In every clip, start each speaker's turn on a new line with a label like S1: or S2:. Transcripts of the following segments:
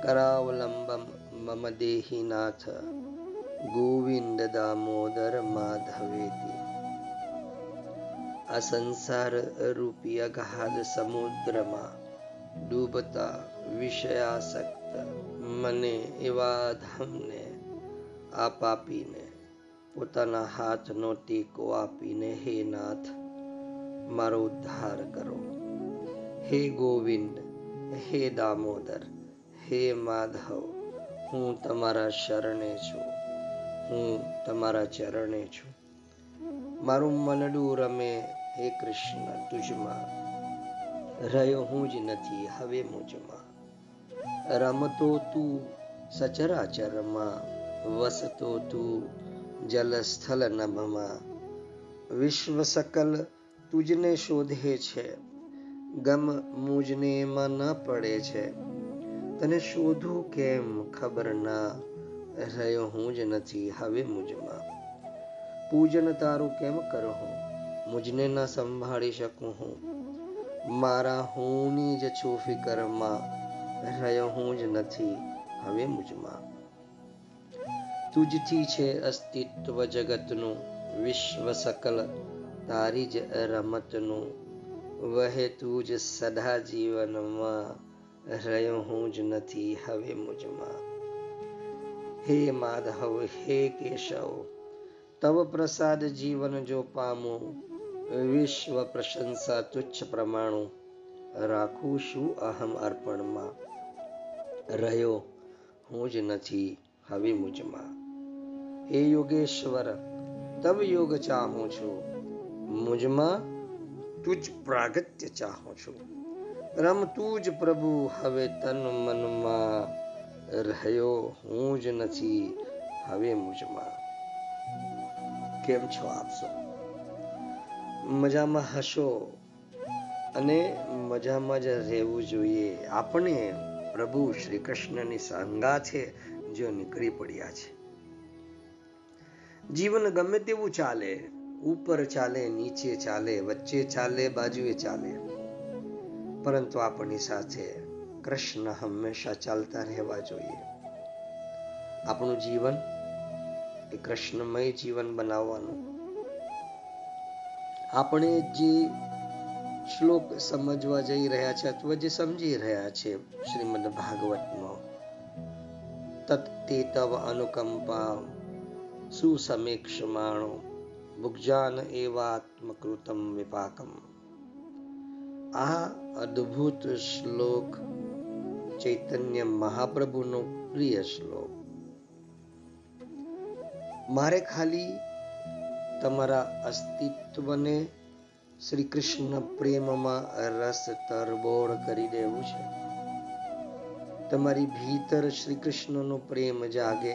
S1: વિષયાતિસક્ત કરાવલંબમ મમ દેહિનાથ ગોવિંદ દામોદર માધવેતી આ સંસાર રૂપી અગાધ સમુદ્રમાં ડૂબતા વિષયાસક્ત મને એવા ધમને આપ આપીને પોતાના હાથનો ટેકો આપીને હે નાથ મારો ઉદ્ધાર કરો હે ગોવિંદ હે દામોદર હે માધવ, હું તમારા શરણે છું, હું તમારા ચરણે છું. મારું મલડું રમે હે કૃષ્ણ તુજમાં, રહ્યો હું જ નથી હવે મુજમાં. રમતો તું સચરાચરમાં, વસતો તું જલસ્થલ નભમાં. વિશ્વ સકલ તુજને શોધે છે, ગમ મુજને એમાં ન પડે છે. તને શોધું કેમ? ખબર ના રહ્યો હું જ નથી. હવે મુજમાં. પૂજન તારું કેમ કરું હું? મુજને ના સંભાળી શકું હું. મારા હુંની જ છું ફિકરમાં. રહ્યો હું જ નથી. હવે મુજમાં. તુજથી છે અસ્તિત્વ જગતનું. વિશ્વ સકલ તારી જ રમતનું. વહે તું જ સદા જીવનમાં. રહ્યો હું જ નથી, હવે મુજમાં. હે માધવ, હે કેશવ, તવ પ્રસાદ જીવન જો પામું, વિશ્વ પ્રશંસા તુચ્છ પ્રમાણું, રાખું શું અહમ અર્પણમાં? રહ્યો, હું જ નથી, હવે મુજમાં. હે યોગેશ્વર, તવ યોગ ચાહું છું, મુજમાં તુજ પ્રાગત્ય ચાહું છું. રમ તું જ પ્રભુ, હવે તન મનમાં રહ્યો હું જ નથી, હવે મુજમાં. કેમ છો આપ મજામાં હશો? અને મજામાં જ રહેવું જોઈએ. આપણે પ્રભુ શ્રી કૃષ્ણની સંગા છે, જો નીકળી પડ્યા છે. જીવન ગમે તેવું ચાલે, ઉપર ચાલે, નીચે ચાલે, વચ્ચે ચાલે, બાજુએ ચાલે. પરંતુ આપણી સાથે કૃષ્ણ હંમેશા ચાલતા રહેવા જોઈએ. આપણું જીવન એ કૃષ્ણમય જીવન બનાવવાનું. આપણે જે શ્લોક સમજવા જઈ રહ્યા છે અથવા જે સમજી રહ્યા છે શ્રીમદ ભાગવતનો તત્તે તવ અનુકંપા સુસમીક્ષમાણો ભુગજાન એવાત્મકૃતમ વિપાકમ. આ અદ્ભુત શ્લોક ચૈતન્ય મહાપ્રભુનો પ્રિય શ્લોક. મારે ખાલી તમારા અસ્તિત્વને શ્રી કૃષ્ણ પ્રેમમાં રસ તરબોળ કરી દેવું છે. તમારી ભીતર શ્રી કૃષ્ણનો પ્રેમ જાગે.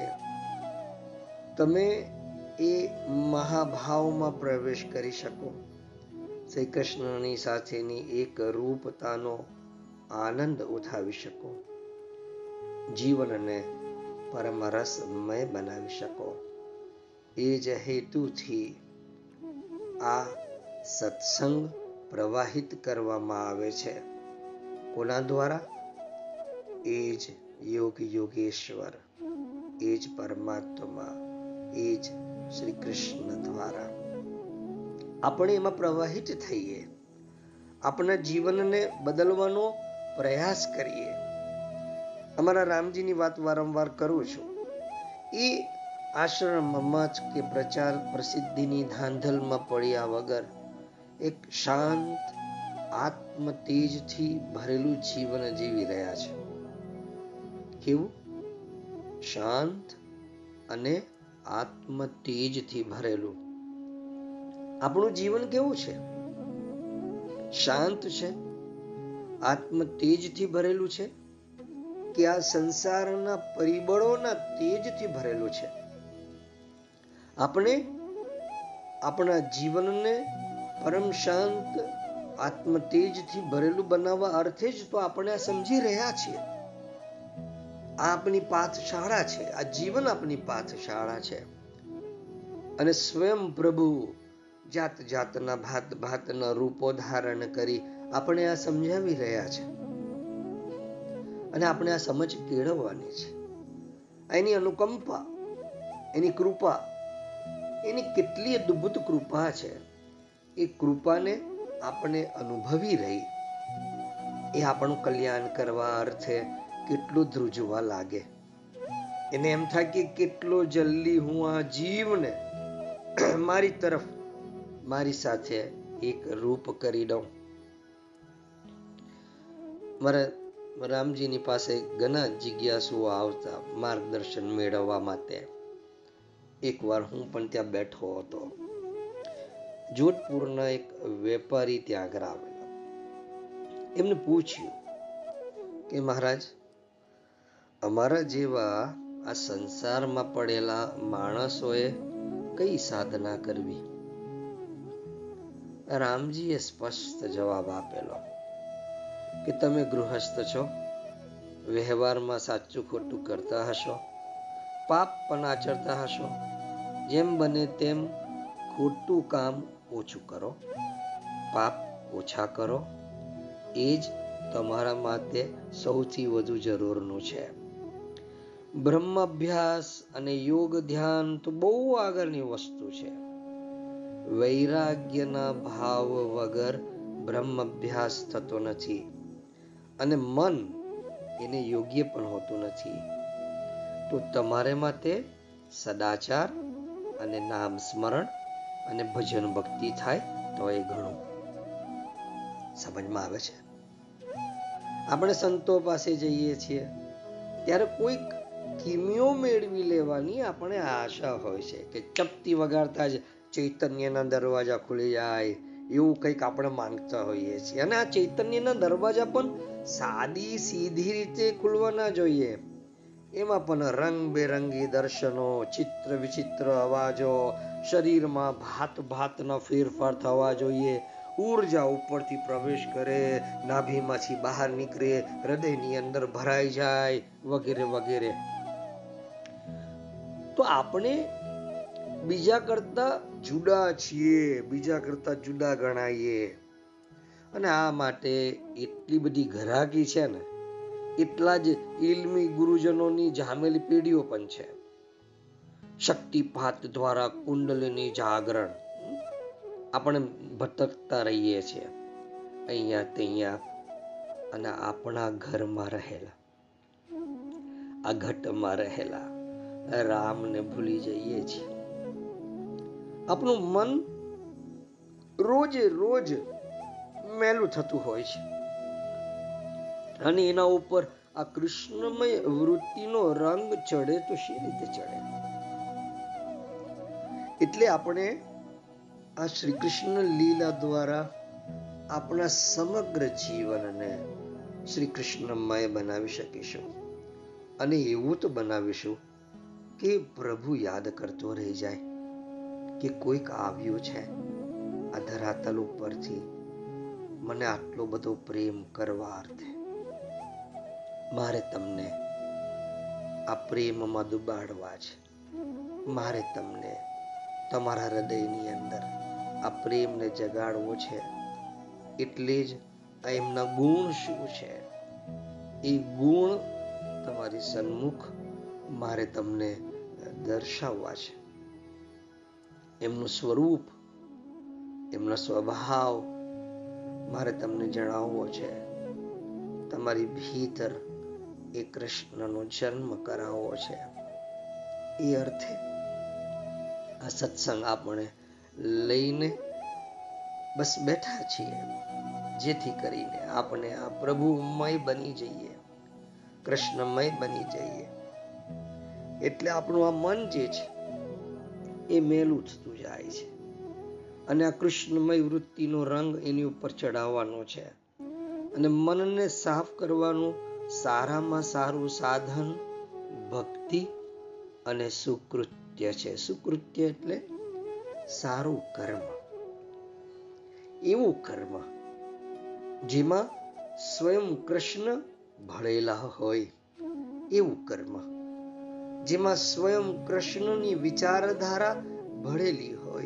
S1: તમે એ મહાભાવમાં પ્રવેશ કરી શકો. શ્રી કૃષ્ણની સાથેની એક રૂપતાનો આનંદ ઉઠાવી શકો. જીવનને પરમ રસમય બનાવી શકો. એ જ હેતુથી આ સત્સંગ પ્રવાહિત કરવામાં આવે છે. કોના દ્વારા? એ જ યોગ યોગેશ્વર, એ જ પરમાત્મા, એ જ શ્રી કૃષ્ણ દ્વારા. આપણે એમાં પ્રવાહિત થઈએ. આપણા જીવનને બદલવાનો પ્રયાસ કરીએ. અમારા રામજીની વાત વારંવાર કરું છું. એ આશ્રમમાં જ કે પ્રચાર પ્રસિદ્ધિની ધાંધલમાં પડ્યા વગર એક શાંત આત્મ તેજથી ભરેલું જીવન જીવી રહ્યા છે. કેવું? શાંત અને આત્મ તેજથી ભરેલું. આપણું જીવન કેવું છે? શાંત છે? આત્મ તેજથી ભરેલું છે? કે આ સંસારના પરિબળોના તેજથી ભરેલું છે? આપણે આપણા જીવનને પરમ શાંત આત્મ તેજથી ભરેલું બનાવવા અર્થે જ તો આપણે આ સમજી રહ્યા છીએ. આ આપણી પાઠશાળા છે. આ જીવન આપણી પાઠશાળા છે. અને સ્વયં પ્રભુ જાત જાતના ભાત ભાતના રૂપો ધારણ કરી આપણે આ સમજાવી રહ્યા છે. અને આપણે આ સમજ કેળવવાની છે. એની અનુકંપા, એની કૃપા, એની કેટલી અદ્ભુત કૃપા છે. એ કૃપાને આપણે અનુભવી રહી. એ આપણું કલ્યાણ કરવા અર્થે કેટલું ધ્રુજવા લાગે. એને એમ થાય કે કેટલો જલ્દી હું આ જીવને મારી તરફ મારી સાથે એક રૂપ કરી દઉં. મારા રામજીની પાસે ઘણા જિજ્ઞાસુઓ આવતા માર્ગદર્શન મેળવવા માટે. એકવાર હું પણ ત્યાં બેઠો હતો. જોધપુરના એક વેપારી ત્યાં આગળ આવેલા એમને પૂછ્યું કે મહારાજ, અમારા જેવા આ સંસારમાં પડેલા માણસોએ કઈ સાધના કરવી? રામજીએ સ્પષ્ટ જવાબ આપેલો કે તમે ગૃહસ્થ છો, વ્યવહારમાં સાચું ખોટું કરતા હશો, પાપ પણ આચરતા હશો, જેમ બને તેમ ખોટું કામ ઓછું કરો, પાપ ઓછા કરો, એ જ તમારા માટે સૌથી વધુ જરૂરનું છે. બ્રહ્મ અભ્યાસ અને યોગ ધ્યાન તો બહુ આગળની વસ્તુ છે. વૈરાગ્યના ભાવ વગર બ્રહ્મ અભ્યાસ થતો નથી અને મન એને યોગ્ય પણ હોતું નથી. તો તમારે માટે સદાચાર અને નામ સ્મરણ અને ભજન ભક્તિ થાય તો એ ઘણું. સમજમાં આવે છે? આપણે સંતો પાસે જઈએ છીએ, ત્યારે કોઈક કિમિયો મેળવી લેવાની આપણે આશા હોય છે કે ચપટી વગાડતા જ ચૈતન્યના દરવાજા ખુલી જાય, એવું કંઈક આપણે માંગતા હોઈએ છીએ. અને આ ચૈતન્યના દરવાજા પણ સાદી સીધી રીતે ખુલવા ના જોઈએ. એમાં પણ રંગબેરંગી દર્શનો, ચિત્ર વિચિત્ર અવાજો, શરીરમાં ભાત ભાતનો ફેરફાર થવા જોઈએ. ઊર્જા ઉપરથી પ્રવેશ કરે, નાભીમાંથી બહાર નીકળે, હૃદયની અંદર ભરાઈ જાય વગેરે વગેરે. તો આપણે બીજા કરતા જુદા છીએ, બીજા કરતા જુદા ગણાઈએ. અને આ માટે એટલી બધી ઘરાકી છે ને, એટલા જ ઇલમી ગુરુજનોની જામેલી પેઢીઓ પણ છે. શક્તિપાત દ્વારા કુંડલની જાગરણ આપણે ભટકતા રહીએ છીએ. અહીંયા ત્યાં અને આપણા ઘરમાં રહેલા, આ ઘટમાં રહેલા, રામને ભૂલી જઈએ છીએ. આપણું મન રોજે રોજ મેલું થતું હોય છે. અને એના ઉપર આ કૃષ્ણમય વૃત્તિનો રંગ ચડે તો શી રીતે ચડે? એટલે આપણે આ શ્રી કૃષ્ણ લીલા દ્વારા આપણા સમગ્ર જીવનને શ્રી કૃષ્ણમય બનાવી શકીશું. અને એવું તો બનાવીશું કે પ્રભુ યાદ કરતો રહી જાય. કે કોઈક આવ્યું છે? આ ધરાતલ ઉપરથી મને આટલો બધો પ્રેમ કરવા અર્થે. મારે તમને આ પ્રેમમાં ડુબાડવા છે. મારે તમને તમારા હૃદયની અંદર આ પ્રેમને જગાડવો છે. એટલે જ એમના ગુણ શું છે? એ ગુણ તમારી સન્મુખ મારે તમને દર્શાવવા છે. એમનું સ્વરૂપ, એમનો સ્વભાવ મારે તમને જણાવવો છે. તમારી ભીતર એ કૃષ્ણનો જન્મ કરાવવો છે. એ અર્થે આ સત્સંગ આપણે લઈને બસ બેઠા છીએ જેથી કરીને આપણે આ પ્રભુમય બની જઈએ, કૃષ્ણમય બની જઈએ. એટલે આપણું આ મન જે છે એ મેલું થતું જાય છે. અને આ કૃષ્ણમય વૃત્તિનો રંગ એની ઉપર ચડાવવાનો છે. અને મનને સાફ કરવાનું સારામાં સારું સાધન, ભક્તિ અને સુકૃત્ય છે. સુકૃત્ય એટલે સારું કર્મ. એવું કર્મ જેમાં સ્વયં કૃષ્ણ ભળેલા હોય. એવું કર્મ. જેમાં સ્વયં કૃષ્ણની વિચારધારા ભળેલી હોય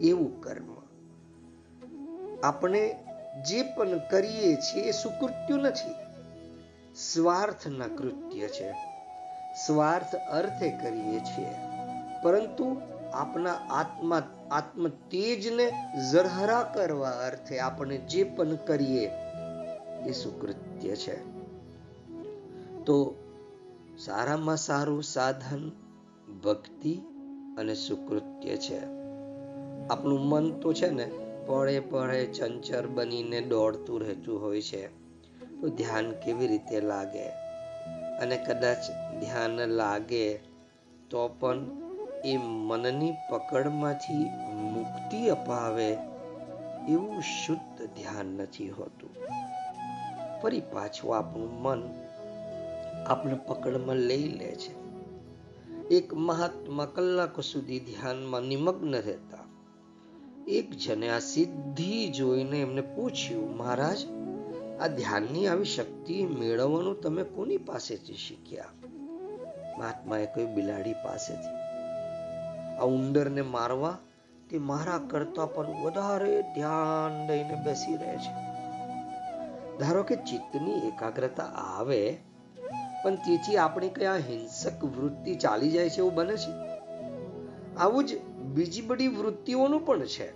S1: એવું કર્મ. આપણે જે પણ કરીએ છીએ એ સુકૃત્યુ નથી. સ્વાર્થના કૃત્ય છે. સ્વાર્થ અર્થે કરીએ છીએ. પરંતુ આપણા આત્મા આત્મ તેજને ઝરહરા કરવા અર્થે આપણે જે પણ કરીએ એ સુકૃત્ય છે. તો સારામાં સારું સાધન, ભક્તિ અને સુકૃત્ય છે. આપણું મન તો છે ને પળે પળે ચંચર બનીને દોડતું રહેતું હોય છે. તો ધ્યાન કેવી રીતે લાગે? અને કદાચ ધ્યાન લાગે તો પણ એ મનની પકડમાંથી મુક્તિ અપાવે એવું શુદ્ધ ધ્યાન નથી હોતું. ફરી પાછું આપણું મન આપણે પકડમાં લઈ લે છે. એક મહાત્મા કલાકો સુધી ધ્યાનમાં નિમગ્ન રહેતા. એક જણે આ સિદ્ધિ જોઈને એમને પૂછ્યું, મહારાજ, આ ધ્યાનની આવી શક્તિ મેળવવાનું તમે કોની પાસેથી શીખ્યા? મહાત્માએ કોઈ બિલાડી પાસેથી. આ ઉંદરને મારવા તે મારા કરતા પણ વધારે ધ્યાન દઈને બેસી રહે છે. ધારો કે ચિત્તની એકાગ્રતા આવે પણ તેથી આપણે કઈ હિંસક વૃત્તિ ચાલી જાય છે એવું બને છે? આવું જ બીજી બધી વૃત્તિઓનું પણ છે.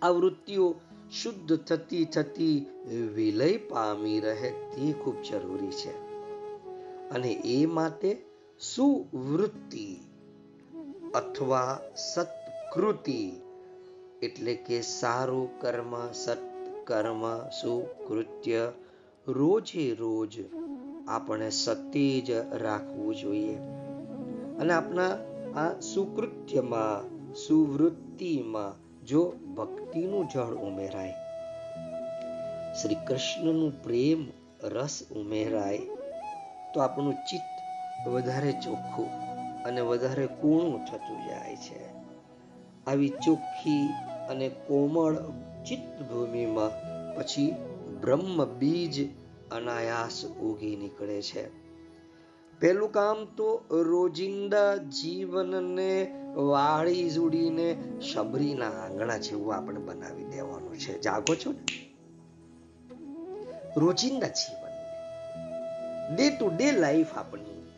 S1: આ વૃત્તિઓ શુદ્ધ થતી થતી વિલય પામી રહે તે ખૂબ જરૂરી છે. અને એ માટે સુવૃત્તિ અથવા સત્કૃતિ એટલે કે સારું કર્મ, સત્કર્મ, સુકૃત્ય રોજે રોજ આપણે સતેજ રાખવું જોઈએ. અને આપણા આ સુકૃત્યમાં, સુવૃત્તિમાં જો ભક્તિનું જળ ઉમેરાય, શ્રી કૃષ્ણનું પ્રેમ રસ ઉમેરાય, તો આપણું ચિત્ત વધારે ચોખ્ખું અને વધારે કૂણું થતું જાય છે. આવી ચોખ્ખી અને કોમળ ચિત્ત ભૂમિમાં પછી બ્રહ્મ બીજ અનાયાસ ઉગી નીકળે છે. પહેલું કામ તો રોજિંદા જીવનને વાળી જોડીને શબરીના આંગણા જેવું આપણે બનાવી દેવાનું છે. જાગો છો ને? રોજિંદા જીવન ડે ટુ ડે લાઈફ આપણી.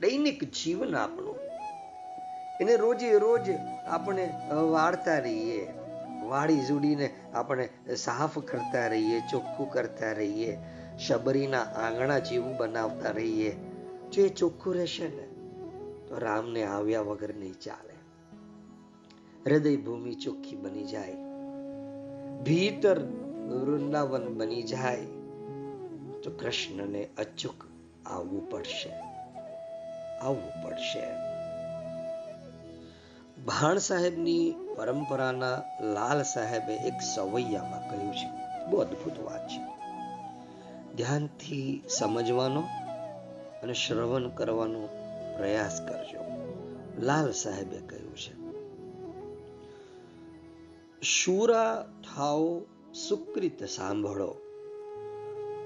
S1: દૈનિક જીવન આપણું. એને રોજે રોજ આપણે વાળતા રહીએ. વાળી જોડીને આપણે સાફ કરતા રહીએ, ચોખ્ખું કરતા રહીએ. શબરીના આંગણા જેવું બનાવતા રહીએ. જો એ ચોખ્ખું રહેશે ને, તો રામને આવ્યા વગર નહીં ચાલે. હૃદય ભૂમિ ચોખ્ખી બની જાય. ભીતર વૃંદાવન બની જાય. તો કૃષ્ણને અચૂક આવવું પડશે. આવવું પડશે. ભાણ સાહેબની પરંપરાના લાલ સાહેબે એક સવૈયામાં કહ્યું છે. બહુ અદ્ભુત વાત છે. ધ્યાનથી સમજવાનો અને શ્રવણ કરવાનો પ્રયાસ કરજો. લાલ સાહેબે કહ્યું છે, શૂરા થાઓ, સુકૃત સાંભળો.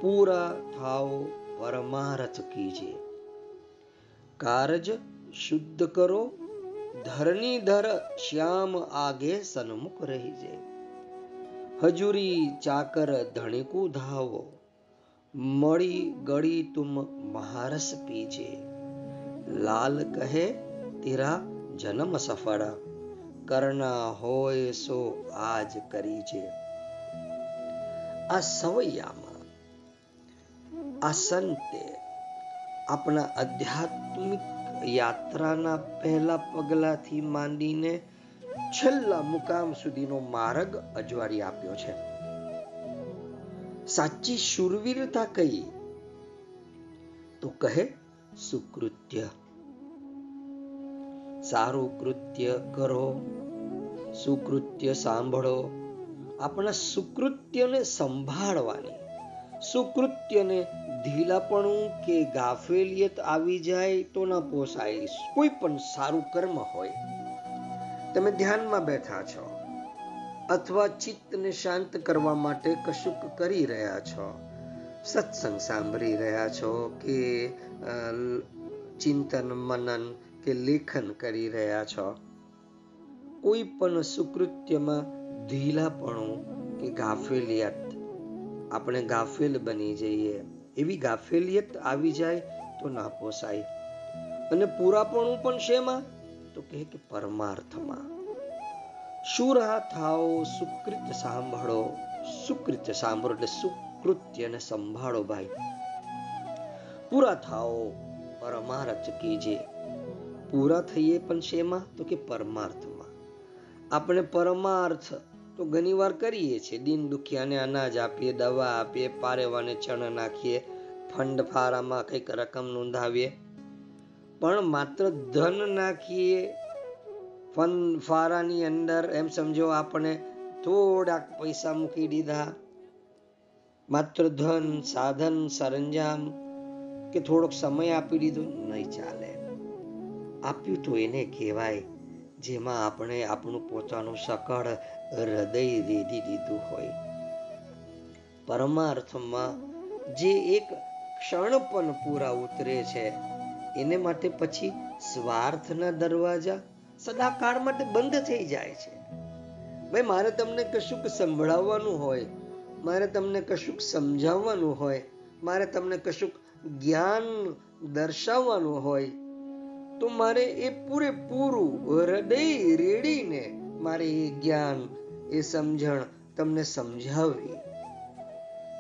S1: પૂરા થાઓ, પરમારથ કીજે. કારજ શુદ્ધ કરો, ધરણીધર શ્યામ આગે સન્મુખ રહી જે હજુરી ચાકર ધણીકુ ધાવો મળી ગળી તુમ મહારસ પીજે. લાલ કહે, તેરા જન્મ સફળ. કરના હોય સો આજ કરી છે આ સવૈયામાં, આ સંતે આપણા આધ્યાત્મિક યાત્રાના પહેલા પગલાથી માંડીને છેલ્લા મુકામ સુધીનો માર્ગ અજવાળી આપ્યો છે. સાચી શુરવીરતા કઈ? તો કહે, સુકૃત્ય. સારું કૃત્ય કરો, સુકૃત્ય સાંભળો. આપણા સુકૃત્યને સંભાળવાની, સુકૃત્યને ઢીલાપણું કે ગાફેલિયત આવી જાય તો ના પોસાય. કોઈ પણ સારું કર્મ હોય. તમે ધ્યાનમાં બેઠા છો. અથવા ચિત્તને શાંત કરવા માટે કશુંક કરી રહ્યા છો? સત્સંગ સાંભળી રહ્યા છો કે ચિંતન, મનન કે લેખન કરી રહ્યા છો? કોઈ પણ સુકૃત્યમાં ઢીલાપણું કે ગાફેલિયત? આપણે ગાફેલ બની જઈએ. એવી ગાફેલિયત આવી જાય તો ના પોસાય. અને પૂરાપણું પણ શેમાં? તો કહે કે પરમાર્થમાં. શુરા થાઓ સુકૃત્ય સાંભળો સુકૃત્ય સાંભળો એટલે સુકૃત્યને સંભાળો ભાઈ. પૂરા થાઓ પરમાર્થ કીજે. પૂરા થઈએ પણ શેમાં? તો કે પરમાર્થમાં. આપણે પરમાર્થ તો ઘણીવાર કરીએ છીએ. દિન દુખિયાને અનાજ આપીએ, દવા આપીએ, પારેવાને ચણ નાખીએ, ફંડ ફારામાં કંઈક રકમ નોંધાવીએ. પણ માત્ર ધન નાખીએ ફન ફારાની અંદર એમ સમજો આપણે થોડાક પૈસા મૂકી દીધા. માત્ર ધન, સાધન, સરંજામ કે થોડોક સમય આપી દીધો, નહીં ચાલે. આપ્યું તો એને કહેવાય, જેમાં આપણે આપણું પોતાનું સકળ હૃદય રેદી દીધું હોય. પરમાર્થમાં જે એક ક્ષણ પણ પૂરા ઉતરે છે, એને માટે પછી સ્વાર્થના દરવાજા સદાકાળ માટે બંધ થઈ જાય છે. ભાઈ, મારે તમને કશુંક સંભળાવવાનું હોય, મારે તમને કશુંક સમજાવવાનું હોય, મારે તમને કશુંક જ્ઞાન દર્શાવવાનું હોય, તો મારે એ પૂરેપૂરું હૃદય રેડીને મારે એ જ્ઞાન, એ સમજણ તમને સમજાવવી.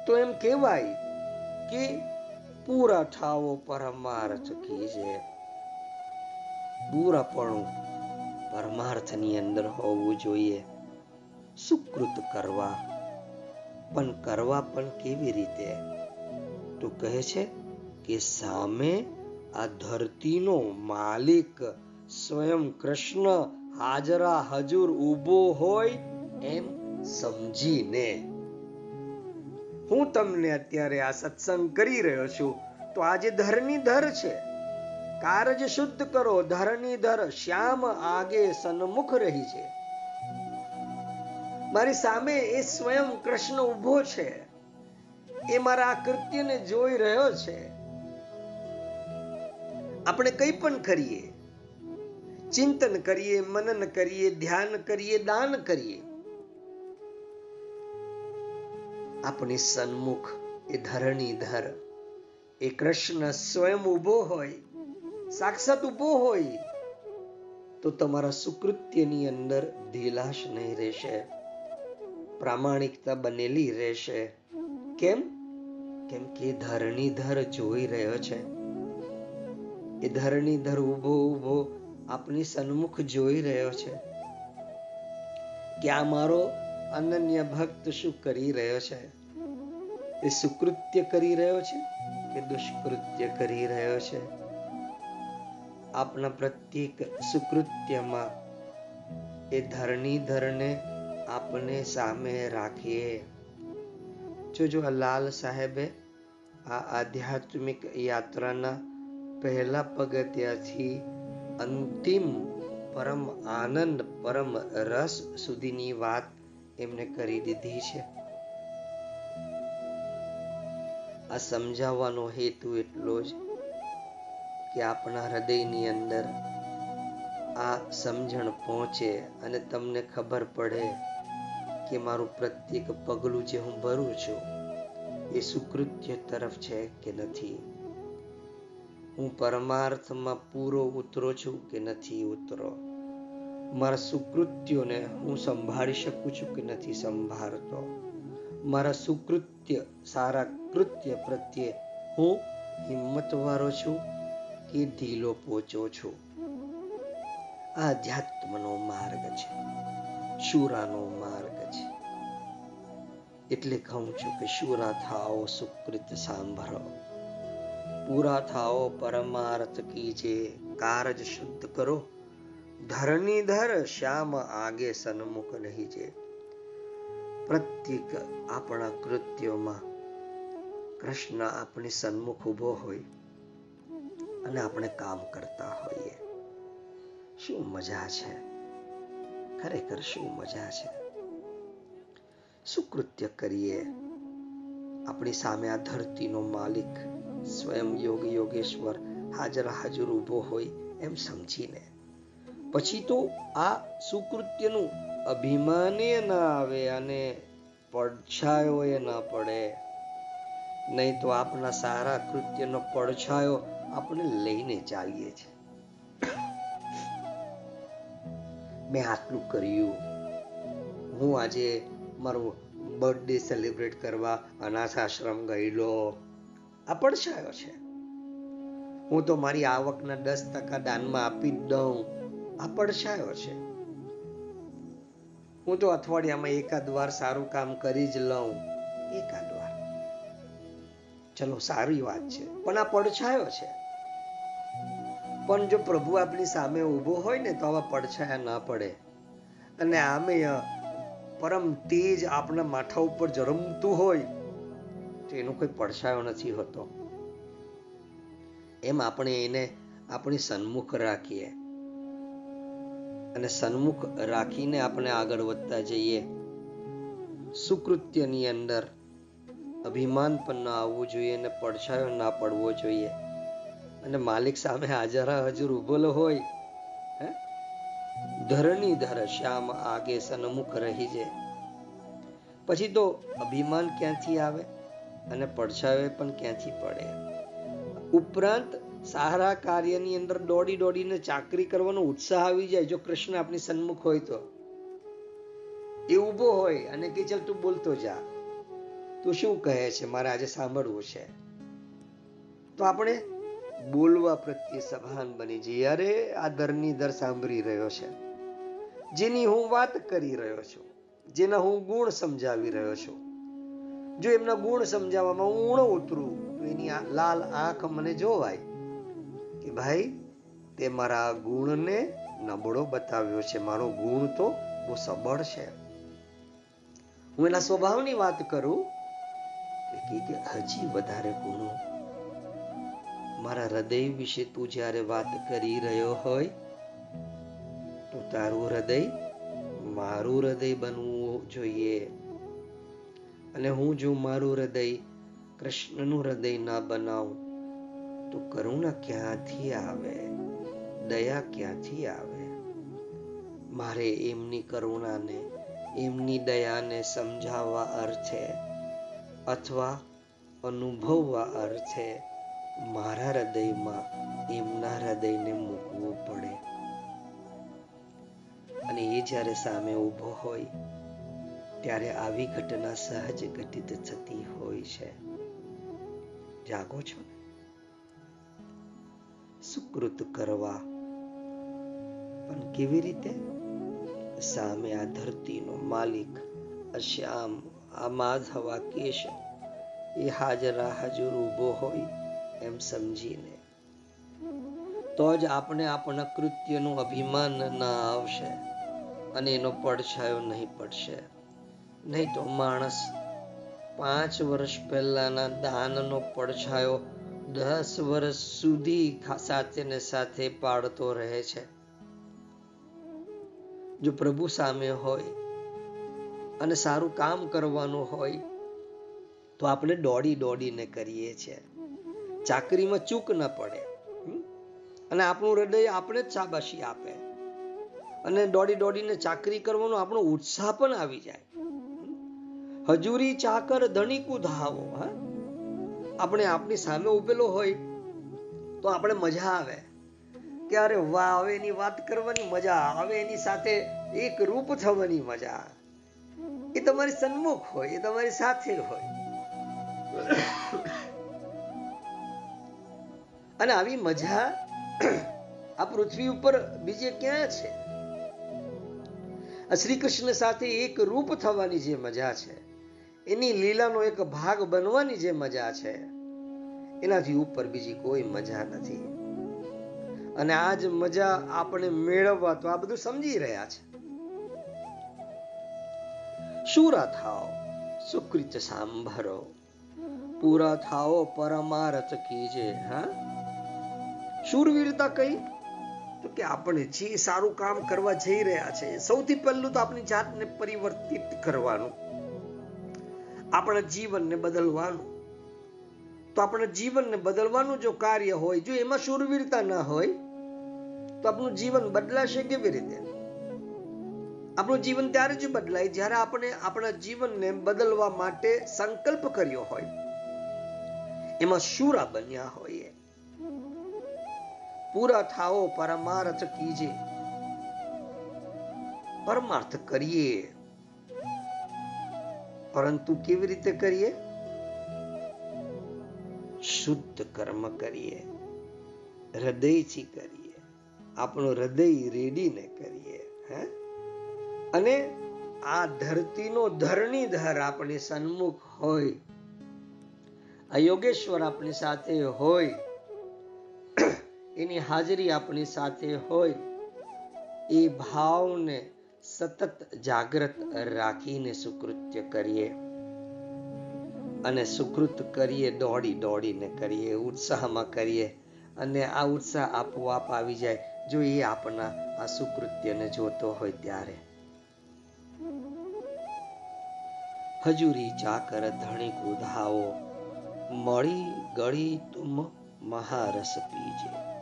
S1: તો એમ કહેવાય કે પૂરા ઠાવો પરમાર્થ કીજે પૂરાપણું પરમાર્થની અંદર હોવું જોઈએ. સુકૃત કરવા. પણ કરવા પણ કેવી રીતે? તો કહે છે કે સામે આ ધરતીનો માલિક સ્વયં કૃષ્ણ હાજરા હજુર ઊભો હોય એમ સમજીને. હું તમને અત્યારે આ સત્સંગ કરી રહ્યો છું. તો આજે ધરની ધર છે. કારજ શુદ્ધ કરો ધરની ધર, શ્યામ આગે સન્મુખ રહી છે. મારી સામે એ સ્વયં કૃષ્ણ ઊભો છે. એ મારા આ કૃત્યને જોઈ રહ્યો છે. આપણે કંઈ પણ કરીએ, ચિંતન કરીએ, મનન કરીએ, ધ્યાન કરીએ, દાન કરીએ, આપણી સન્મુખ એ ધરણી ધર. એ કૃષ્ણ સ્વયં ઊભો હોય સાક્ષાત ઊભો હોય, તો તમારા સુકૃત્યની અંદર ધીલાશ નહીં રહેશે. પ્રામાણિકતા બનેલી રહેશે. કેમ? કેમ કે ધરણીધર જોઈ રહ્યો છે. એ ધરણીધર ઊભો ઊભો આપની સન્મુખ જોઈ રહ્યો છે. કે આ મારો અનન્ય ભક્ત શું કરી રહ્યો છે? એ સુકૃત્ય કરી રહ્યો છે કે દુષ્કૃત્ય કરી રહ્યો છે? આપના પ્રત્યેક સુકૃત્યમાં એ ધરણીધરને આપને સામે રાખીએ જોજો લાલ સાહેબે આ આધ્યાત્મિક યાત્રાના પહેલા પગથિયાથી અંતિમ પરમ આનંદ, પરમ રસ સુધીની વાત એમને કરી દીધી છે. આ સમજાવવાનો હેતુ એટલો જ કે આપણા હૃદયની અંદર આ સમજણ પહોંચે અને તમને ખબર પડે કે મારું પ્રત્યેક પગલું જે હું ભરું છું, એ સુકૃત્ય તરફ છે કે નથી? હું પરમાર્થમાં પૂરો ઉતરો છું કે નથી ઉતરો? મારા સુકૃત્યોને હું સંભાળી શકું છું કે નથી સંભાળતો? મારા સુકૃત્ય, સારા કૃત્ય પ્રત્યે હું હિંમતવાળો છું ઢીલો પોચો છો. આધ્યાત્મનો માર્ગ છે. શુરાનો માર્ગ છે. એટલે કહું છું કે શુરા થાઓ, સુકૃત સાંભળો. પૂરા થાઓ, પરમાર્થ કીજે, કારજ શુદ્ધ કરો. ધરણીધર શ્યામ આગે સન્મુખ નહીં જે પ્રત્યેક આપણા કૃત્યોમાં કૃષ્ણ આપણી સન્મુખ ઊભો હોય. અને આપણે કામ કરતા હોઈએ. શું મજા છે? ખરેખર શું મજા છે? શું કૃત્ય કરીએ? આપણી સામે આ ધરતીનો માલિક સ્વયં યોગ યોગેશ્વર હાજર હાજર ઊભો હોય એમ સમજીને. પછી તો આ સુકૃત્યનું અભિમાને ના આવે અને પડછાયો એ ના પડે. નહીં તો આપના સારા કૃત્યનો પડછાયો આપણે લઈને ચાલીએ છીએ મેં આટલું કર્યું. હું આજે મારો બર્થડે સેલિબ્રેટ કરવા અનાથ આશ્રમ ગયેલો. આ પડછાયો છે. હું તો મારી આવકના દસ ટકા દાનમાં આપી દઉં. આ પડછાયો છે. હું તો અઠવાડિયામાં એકાદ વાર સારું કામ કરી જ લઉં. એકાદ વાર. ચલો, સારી વાત છે. પણ આ પડછાયો છે. પણ જો પ્રભુ આપણી સામે ઊભો હોય ને તો આવા પડછાયા ના પડે. અને આમે પરમ તેજ આપણા માથા ઉપર જરમતું હોય, તો એનો કોઈ પડછાયો નથી હોતો. એમ આપણે એને આપણી સન્મુખ રાખીએ. અને સન્મુખ રાખીને આપણે આગળ વધતા જઈએ. સુકૃત્યની અંદર અભિમાન પણ ના આવવું જોઈએ અને પડછાયો ના પડવો જોઈએ. અને માલિક સામે હાજર હજુર ઉભેલો હોય ધરણી ધર શ્યામ આગે સન્મુખ રહી છે પછી તો અભિમાન ક્યાંથી આવે અને પડછાવે પણ ક્યાંથી પડે? ઉપરાંત સારા કાર્યની અંદર દોડી દોડીને ચાકરી કરવાનો ઉત્સાહ આવી જાય જો કૃષ્ણ આપણી સન્મુખ હોય તો. એ ઊભો હોય અને કે ચાલ તું બોલતો જા. તું શું કહે છે? મારે આજે સાંભળવું છે. તો આપણે બોલવા પ્રત્યે સભાન બની અરે, આ દરની દર સાંભળી રહ્યો છે. જેની હું વાત કરી રહ્યો છું, જેના હું ગુણ સમજાવી રહ્યો છું. જો એમના ગુણ સમજાવવામાં હું ઊણો ઉતરું, તો એની લાલ આંખ મને જોવાય કે ભાઈ, તે મારા ગુણને નબળો બતાવ્યો છે. મારો ગુણ તો બહુ સબળ છે. હું એના સ્વભાવની વાત કરું કે હજી વધારે ગુણો મારા હૃદય વિશે તું જ્યારે વાત કરી રહ્યો હોય, તો તારું હૃદય મારું હૃદય બનવું જોઈએ. અને હું જો મારું હૃદય કૃષ્ણનું હૃદય ના બનાવું, તો કરુણા ક્યાંથી આવે? દયા ક્યાંથી આવે? મારે એમની કરુણાને, એમની દયાને સમજાવવા અર્થે અથવા અનુભવવા અર્થે મારા હૃદયમાં એમના હૃદયને મૂકવું પડે. અને એ જ્યારે સામે ઊભો હોય, ત્યારે આવી ઘટના સહજ ઘટિત થતી હોય છે. જાગો છો સુકૃત કરવા. પણ કેવી રીતે? સામે આ ધરતીનો માલિક અશ્યામ આ માધવા કેશ એ હાજરા હાજર ઊભો હોય એમ સમજીને. તો જ આપણે આપણા કૃત્યનું અભિમાન ના આવશે અને એનો પડછાયો નહીં પડશે. નહીં તો માણસ પાંચ વર્ષ પહેલાના દાનનો પડછાયો દસ વર્ષ સુધી સાથે ને સાથે પાડતો રહે છે. જો પ્રભુ સામે હોય અને સારું કામ કરવાનું હોય તો આપણે દોડી દોડીને કરીએ છીએ. ચાકરીમાં ચૂક ન પડે. અને આપણું હૃદય આપણે જ શાબાશી આપે. અને દોડી દોડીને ચાકરી કરવાનો આપણો ઉત્સાહ પણ આવી જાય. હજુરી ચાકર ધણીકુ ધાવો હા? આપણે આપણી સામે ઉભેલો હોય તો આપણે મજા આવે. કે અરે વાહ હવે એની વાત કરવાની મજા હવે એની સાથે એક રૂપ થવાની મજા. એ તમારી સન્મુખ હોય, એ તમારી સાથે હોય. અને આવી મજા આ પૃથ્વી ઉપર બીજે ક્યાં છે? શ્રી કૃષ્ણ સાથે એક રૂપ થવાની જે મજા છે, એની લીલાનો એક ભાગ બનવાની જે મજા છે, એનાથી ઉપર બીજી કોઈ મજા નથી. અને આજ મજા આપણે મેળવવા તો આ બધું સમજી રહ્યા છે. શુરા થાઓ, સુકૃત સાંભરો. પૂરા થાઓ, પરમારથ કીજે, હા? શૂરવીરતા કઈ તો કે આપણે જે સારું કામ કરવા જઈ રહ્યા છે, સૌથી પહેલું તો આપણી જાતને પરિવર્તિત કરવાનું. આપણા જીવનને બદલવાનું. તો આપણા જીવનને બદલવાનું જો કાર્ય હોય, જો એમાં શૂરવીરતા ના હોય, તો આપણું જીવન બદલાશે કેવી રીતે? આપણું જીવન ત્યારે જ બદલાય જ્યારે આપણે આપણા જીવનને બદલવા માટે સંકલ્પ કર્યો હોય. એમાં શૂરા બન્યા હોઈએ. પૂરા થાઓ પરમાર્થ કીજે. પરમાર્થ કરીએ. પરંતુ કેવી રીતે કરીએ? શુદ્ધ કર્મ કરીએ. હૃદયથી કરીએ. આપણું હૃદય રેડીને કરીએ, હે? અને આ ધરતીનો ધરણીધર આપણી સન્મુખ હોય. આ યોગેશ્વર આપણી સાથે હોય. એની હાજરી આપણી સાથે હોય એ ભાવને સતત જાગ્રત રાખીને સુકૃત્ય કરીએ. અને સુકૃત કરીએ, દોડી દોડીને કરીએ, ઉત્સાહમાં કરીએ. અને આ ઉત્સાહ આપોઆપ આવી જાય, જો એ આપના આ સુકૃત્યને જોતો હોય ત્યારે. હજુરી ચાકર ધણી કુધાવો મળી ગળી તુમ મહારસ પીજે.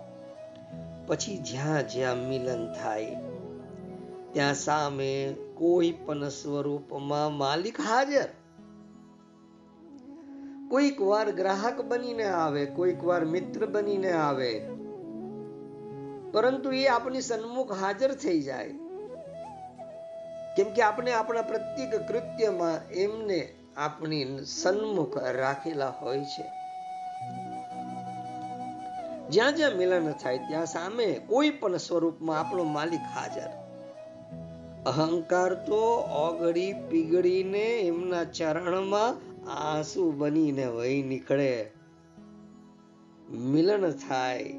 S1: પછી જ્યાં જ્યાં મિલન થાય, ત્યાં સામે કોઈ પણ સ્વરૂપમાં માલિક હાજર. કોઈક વાર ગ્રાહક બનીને આવે, કોઈક વાર મિત્ર બનીને આવે, પરંતુ એ આપણી સન્મુખ હાજર થઈ જાય. કેમ કે આપણે આપણા પ્રત્યેક કૃત્યમાં એમને આપણી સન્મુખ રાખેલા હોય છે. જ્યાં જ્યાં મિલન થાય ત્યાં સામે કોઈ પણ સ્વરૂપમાં આપણો માલિક હાજર. અહંકાર તો ઓગળી પીગળીને એમના ચરણમાં આંસુ બનીને વહી નીકળે. મિલન થાય,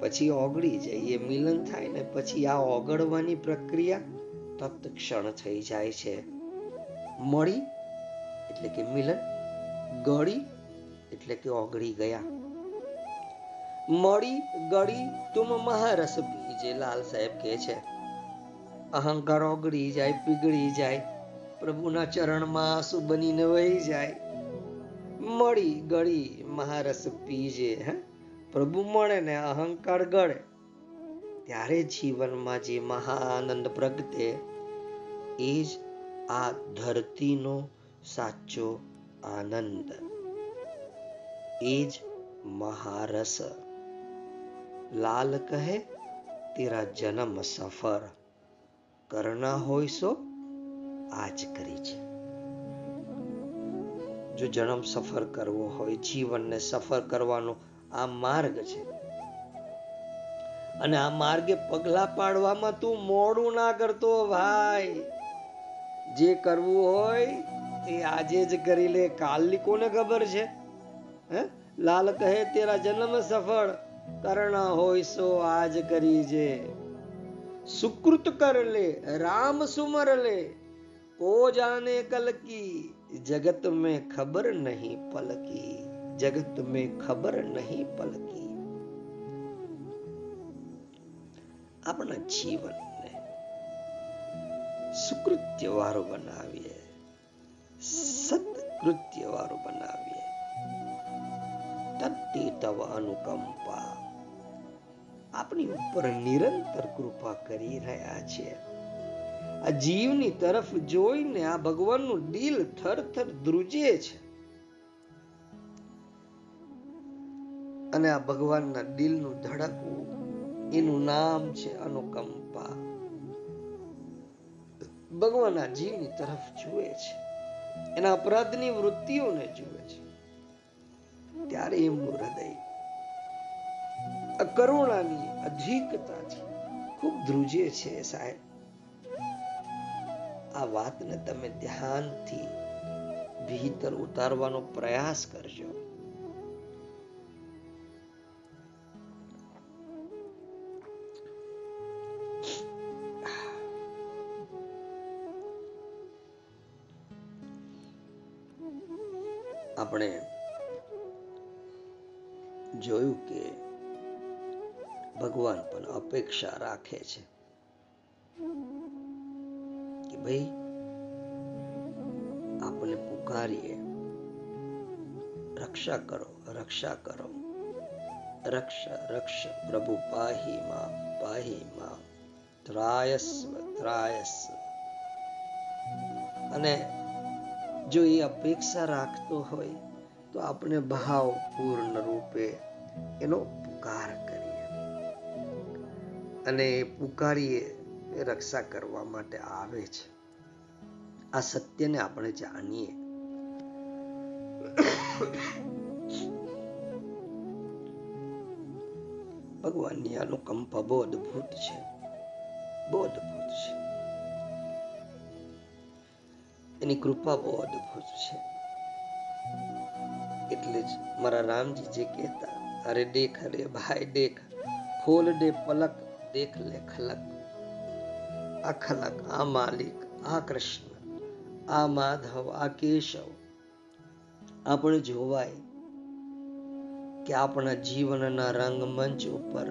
S1: પછી ઓગળી જઈએ. મિલન થાય ને પછી આ ઓગળવાની પ્રક્રિયા તત્ક્ષણ થઈ જાય છે. મળી એટલે કે મિલન, ગળી એટલે કે ઓગળી ગયા. મળી ગળી, તુમ મહારસ બીજે લાલ સાહેબ કહે છે. અહંકાર ઓગળી જાય, પીગળી જાય, પ્રભુના ચરણમાં આંસુ બનીને વહી જાય. મળી ગળી, મહારસ પીજે હે? પ્રભુ મળે ને અહંકાર ગળે. ત્યારે જીવનમાં જે મહાનંદ પ્રગટે, એ જ આ ધરતીનો સાચો આનંદ. એ જ મહારસ. લાલ કહે, તેરા જન્મ સફર કરના હોય સો આજ કરી છે. જો જન્મ સફર કરવો હોય, જીવનને સફર કરવાનો આ માર્ગ છે. અને આ માર્ગે પગલા પાડવામાં તું મોડું ના કરતો ભાઈ. જે કરવું હોય તે આજે જ કરી લે. કાલની કોને ખબર છે? હે? લાલ કહે, તેરા જન્મ સફળ કરના હોય સો આજ કરી જે સુકૃત કર લે રામ સુમર લે કો જાને કલ કી જગત में खबर नहीं पलकी जगत में खबर नहीं पलकी આપણા જીવનને સુકૃત્ય વાળું બનાવીએ સત્કૃત્ય વાળું બનાવીએ તત્તે તવ અનુકંપા આપણી ઉપર નિરંતર કૃપા કરી રહ્યા છે. આ જીવની તરફ જોઈને આ ભગવાનનું દિલ થર થર ધ્રુજે છે. અને આ ભગવાનના દિલનું ધડકવું એનું નામ છે અનુકંપા. ભગવાન આ જીવની તરફ જુએ છે. એના અપરાધની વૃત્તિઓને જુએ છે. ત્યારે એમનું હૃદય કરુણાની અધિકતાથી ખૂબ ધ્રુજે છે સાહેબ. આ વાતને તમે ધ્યાનથી ભીતર ઉતારવાનો પ્રયાસ કરજો. આપણે ભગવાન પણ અપેક્ષા રાખે છે. કે ભાઈ આપણે પુકારીએ. રક્ષા કરો રક્ષા કરો. રક્ષ રક્ષ, પ્રભુ પાહી માં પાહી માં. ત્રાયસ્વ ત્રાયસ્વ. અને જો એ અપેક્ષા રાખતો હોય, તો આપણે ભાવ પૂર્ણ રૂપે એનો પુકાર અને પુકારીએ રક્ષા કરવા માટે આવે છે. આ સત્યને આપણે જાણીએ. ભગવાનની અનુકંપા બહુ અદભુત છે. બહુ અદભુત છે. એની કૃપા બહુ અદભુત છે. એટલે જ મારા રામજી જે કહેતા, અરે દેખ, અરે ભાઈ દેખ, ખોલ દે પલક દેખ લે ખલક આ ખલક આ માલિક આ કૃષ્ણ આ માધવ આ કેશવ આપણે જોવાય કે આપણા જીવનના રંગમંચ ઉપર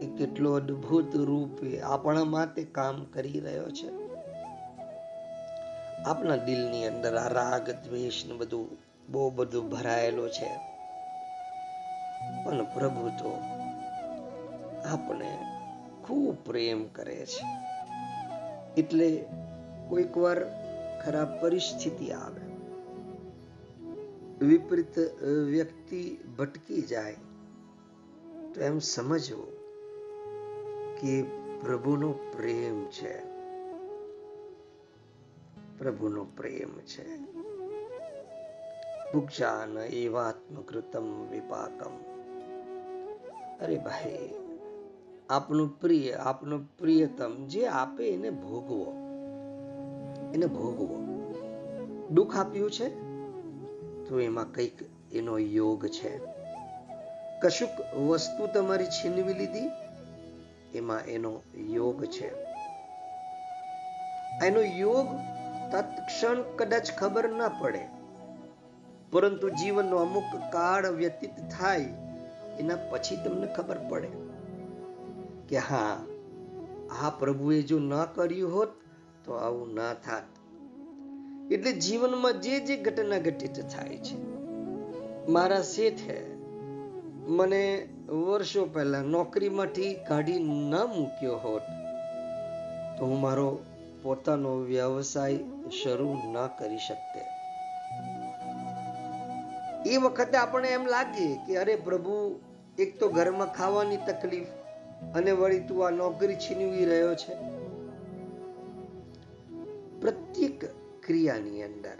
S1: એ કેટલો અદ્ભુત રૂપે આપણા માટે કામ કરી રહ્યો છે આપણા દિલની અંદર આ રાગ દ્વેષ ને બધું બહુ બધું ભરાયેલો છે પણ પ્રભુ તો આપણે ખૂબ પ્રેમ કરે છે. એટલે કોઈક વાર ખરાબ પરિસ્થિતિ આવે, વિપરીત વ્યક્તિ ભટકી જાય, તો એમ સમજવું કે પ્રભુનો પ્રેમ છે. પ્રભુનો પ્રેમ છે. ભુક્ષાન એવાત્મકૃતમ વિપાકમ. અરે ભાઈ આપનું પ્રિય, આપનું પ્રિયતમ જે આપે એને ભોગવો. એને ભોગવો. દુઃખ આપ્યું છે? તો એમાં કંઈક એનો યોગ છે. કશુંક વસ્તુ તમારી છીનવી લીધી? એમાં એનો યોગ છે. એનો યોગ તત્ક્ષણ કદાચ ખબર ના પડે. પરંતુ જીવનનો અમુક કાળ વ્યતીત થાય, એના પછી તમને ખબર પડે. કે હા, આ પ્રભુએ જો ન કર્યું હોત, તો આવું ના થાત. એટલે જીવનમાં જે જે ઘટના ઘટિત થાય છે, મારા શેઠે મને વર્ષો પહેલા નોકરીમાંથી કાઢી ન મૂક્યો હોત, તો હું મારો પોતાનો વ્યવસાય શરૂ ન કરી શકતે. એ વખતે આપણે એમ લાગે કે અરે પ્રભુ, એક તો ઘરમાં ખાવાની તકલીફ અને વળી તું આ નોકરી છીનવી રહ્યો છે? પ્રત્યેક ક્રિયાની અંદર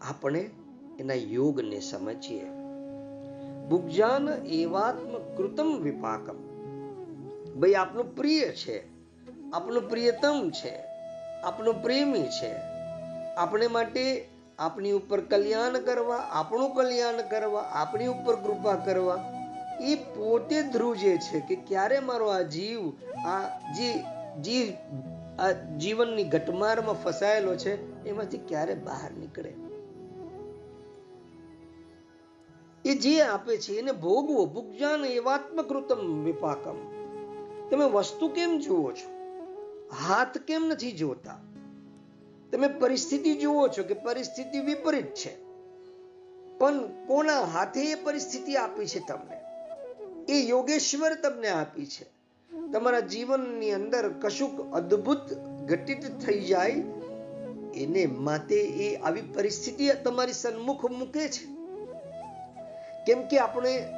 S1: આપણે એના યોગને સમજીએ. ભુગજાન એવાત્મ કૃતમ વિપાકમ. ભાઈ આપણું પ્રિય છે આપણું પ્રિયતમ છે આપણો પ્રેમી છે. આપણે માટે આપણી ઉપર કલ્યાણ કરવા, આપણું કલ્યાણ કરવા આપણી ઉપર કૃપા કરવા એ પોતે ધ્રુજે છે કે ક્યારે મારો આ જીવ, આ જે જીવ, આ જીવનની ઘટમારમાં ફસાયેલો છે, એમાંથી ક્યારે બહાર નીકળે? એ જે આપે છે એને ભોગવો, ભુગજાન એવાત્મકૃતમ વિપાકમ. તમે વસ્તુ કેમ જુઓ છો? હાથ કેમ નથી જોતા? તમે પરિસ્થિતિ જુઓ છો કે પરિસ્થિતિ વિપરીત છે. પણ કોના હાથે એ પરિસ્થિતિ આપી છે તમને? એ યોગેશ્વર તમને આપી છે. તમારા જીવનની અંદર કશુંક અદ્ભુત ઘટિત થઈ જાય, એને માટે એ આવી પરિસ્થિતિ તમારી સન્મુખ મૂકે છે. કેમ કે આપણે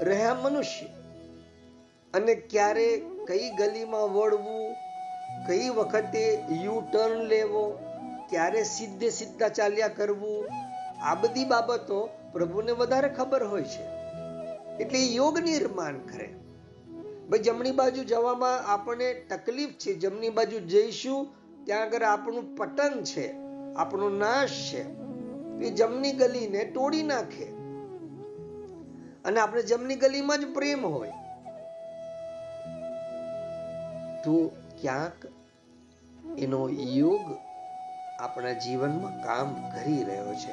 S1: રહ્યા મનુષ્ય અને ક્યારે કઈ ગલીમાં વળવું, કઈ વખતે યુ ટર્ન લેવો, ક્યારે સીધે સીધા ચાલ્યા કરવું, આ બધી બાબતો પ્રભુને વધારે ખબર હોય છે. એટલે યોગ નિર્માણ કરે. ભાઈ, જમણી બાજુ જવામાં આપણને તકલીફ છે. જમણી બાજુ જઈશું, ત્યાં આગળ આપણું પતન છે, આપણો નાશ છે. એ જમણી ગલીને તોડી નાખે. અને આપણે જમણી ગલીમાં જ પ્રેમ હોય. તો ક્યાંક એનો યોગ આપણા જીવનમાં કામ કરી રહ્યો છે.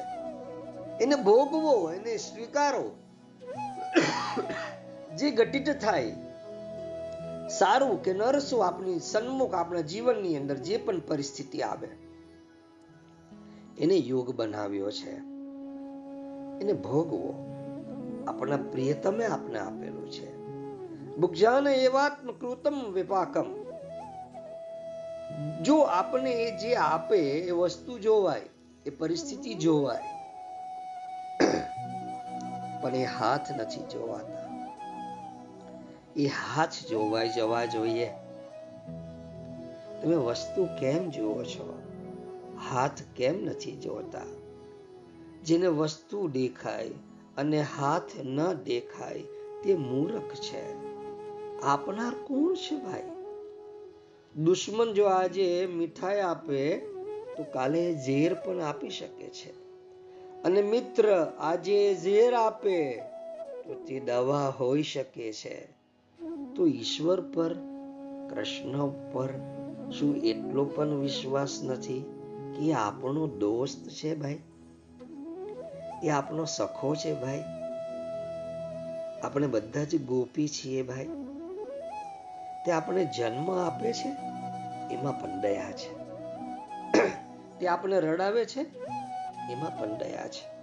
S1: એને ભોગવો, એને સ્વીકારો. જે ઘટિત થાય, સારું કે નરસું આપણી સન્મુખ આપણા જીવનની અંદર જે પણ પરિસ્થિતિ આવે, એને યોગ બનાવ્યો છે. એને ભોગવો આપણા પ્રિયતમે આપને આપેલું છે. ભુગજાન એવાત્મ કૃતમ વિપાકમ. જો આપને જે આપે એ વસ્તુ જોવાય, એ પરિસ્થિતિ જોવાય પણ એ હાથ નથી જોવાતા. એ હાથ જોવાય જવા જોઈએ. તમે વસ્તુ કેમ જુઓ છો? હાથ કેમ નથી જોતા? જેને વસ્તુ દેખાય અને હાથ ન દેખાય તે મૂર્ખ છે. આપનાર કોણ છે ભાઈ? દુશ્મન જો આજે મીઠાઈ આપે તો કાલે ઝેર પણ આપી શકે છે. અને મિત્ર, આજે ઝેર આપે, તો તે દવા હોઈ શકે છે. તો ઈશ્વર પર, કૃષ્ણ પર શું એટલો પણ વિશ્વાસ નથી કે આપણો દોસ્ત છે ભાઈ? એ આપણો સખો છે ભાઈ? આપણે બધા જ ગોપી છીએ ભાઈ. તે આપણે જન્મ આપે છે? એમાં પણ દયા છે. તે આપણે રડાવે છે? એમાં પણ દયા છે.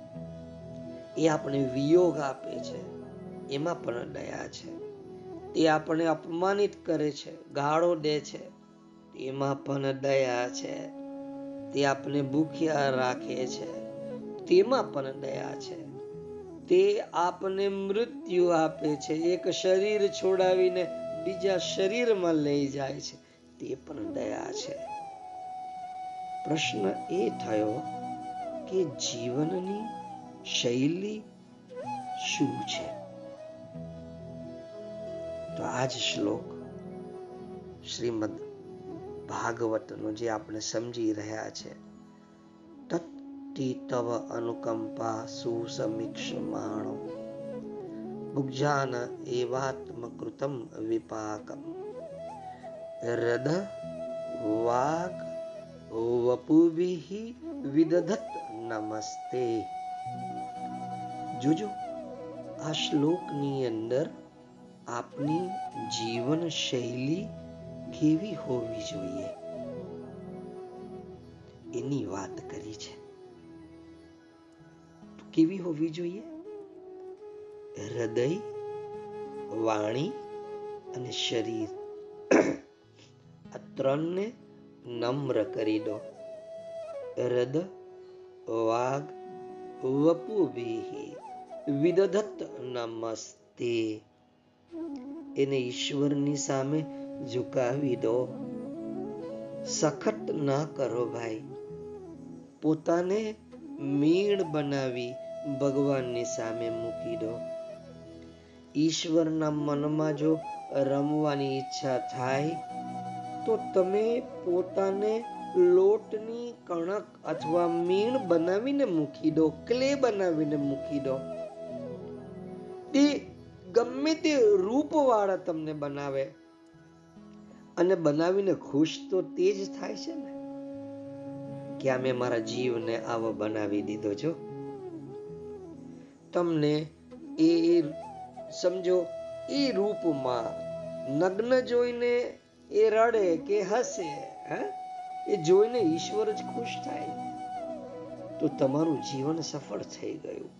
S1: એ આપણે વિયોગ આપે છે. એમાં પણ દયા છે. તે આપણે અપમાનિત કરે છે, ગાળો દે છે. એમાં પણ દયા છે. તે આપણે ભૂખ્યા રાખે છે. તેમાં પણ દયા છે. તે આપને મૃત્યુ આપે છે. એક શરીર છોડાવીને બીજા શરીરમાં લઈ જાય છે. તે પણ દયા છે. પ્રશ્ન એ થયો કે જીવનની શૈલી શું છે? તો આ જ શ્લોક શ્રીમદ ભાગવતનો જે આપણે સમજી રહ્યા છે. તત્તી તવ અનુકંપા સુસમીક્ષમાણો ભુજાન એવાત્મકૃતમ વિપાકમ. હૃદ વાગ વપુભિઃ વિદધત નમસ્તે જોજો આ શ્લોકની અંદર આપની જીવન શૈલી કેવી હોવી જોઈએ એની વાત કરી છે કેવી હોવી જોઈએ હૃદય વાણી અને શરીર આ ત્રણને નમ્ર કરી દો. રદ વાગ વપુભી વિદધત નમસ્તે. એને ઈશ્વરની સામે ઝુકાવી દો. સખત ના કરો ભાઈ. પોતાને મીણ બનાવી ભગવાનની સામે મૂકી દો. ઈશ્વરના મનમાં જો રમવાની ઈચ્છા થાય તો તમે પોતાને લોટની કણક અથવા મીણ બનાવીને મૂકી દો, ક્લે બનાવીને મૂકી દો. તે ગમે તે રૂપવાળા તમને બનાવે. અને બનાવીને ખુશ તો તે જ થાય છે ને? કે આ મેં મારા જીવને આવો બનાવી દીધો છો? તમને એ સમજો, એ રૂપમાં નગ્ન જોઈને એ રડે કે હસે એ જોઈને ઈશ્વર જ ખુશ થાય. તો તમારું જીવન સફળ થઈ ગયું.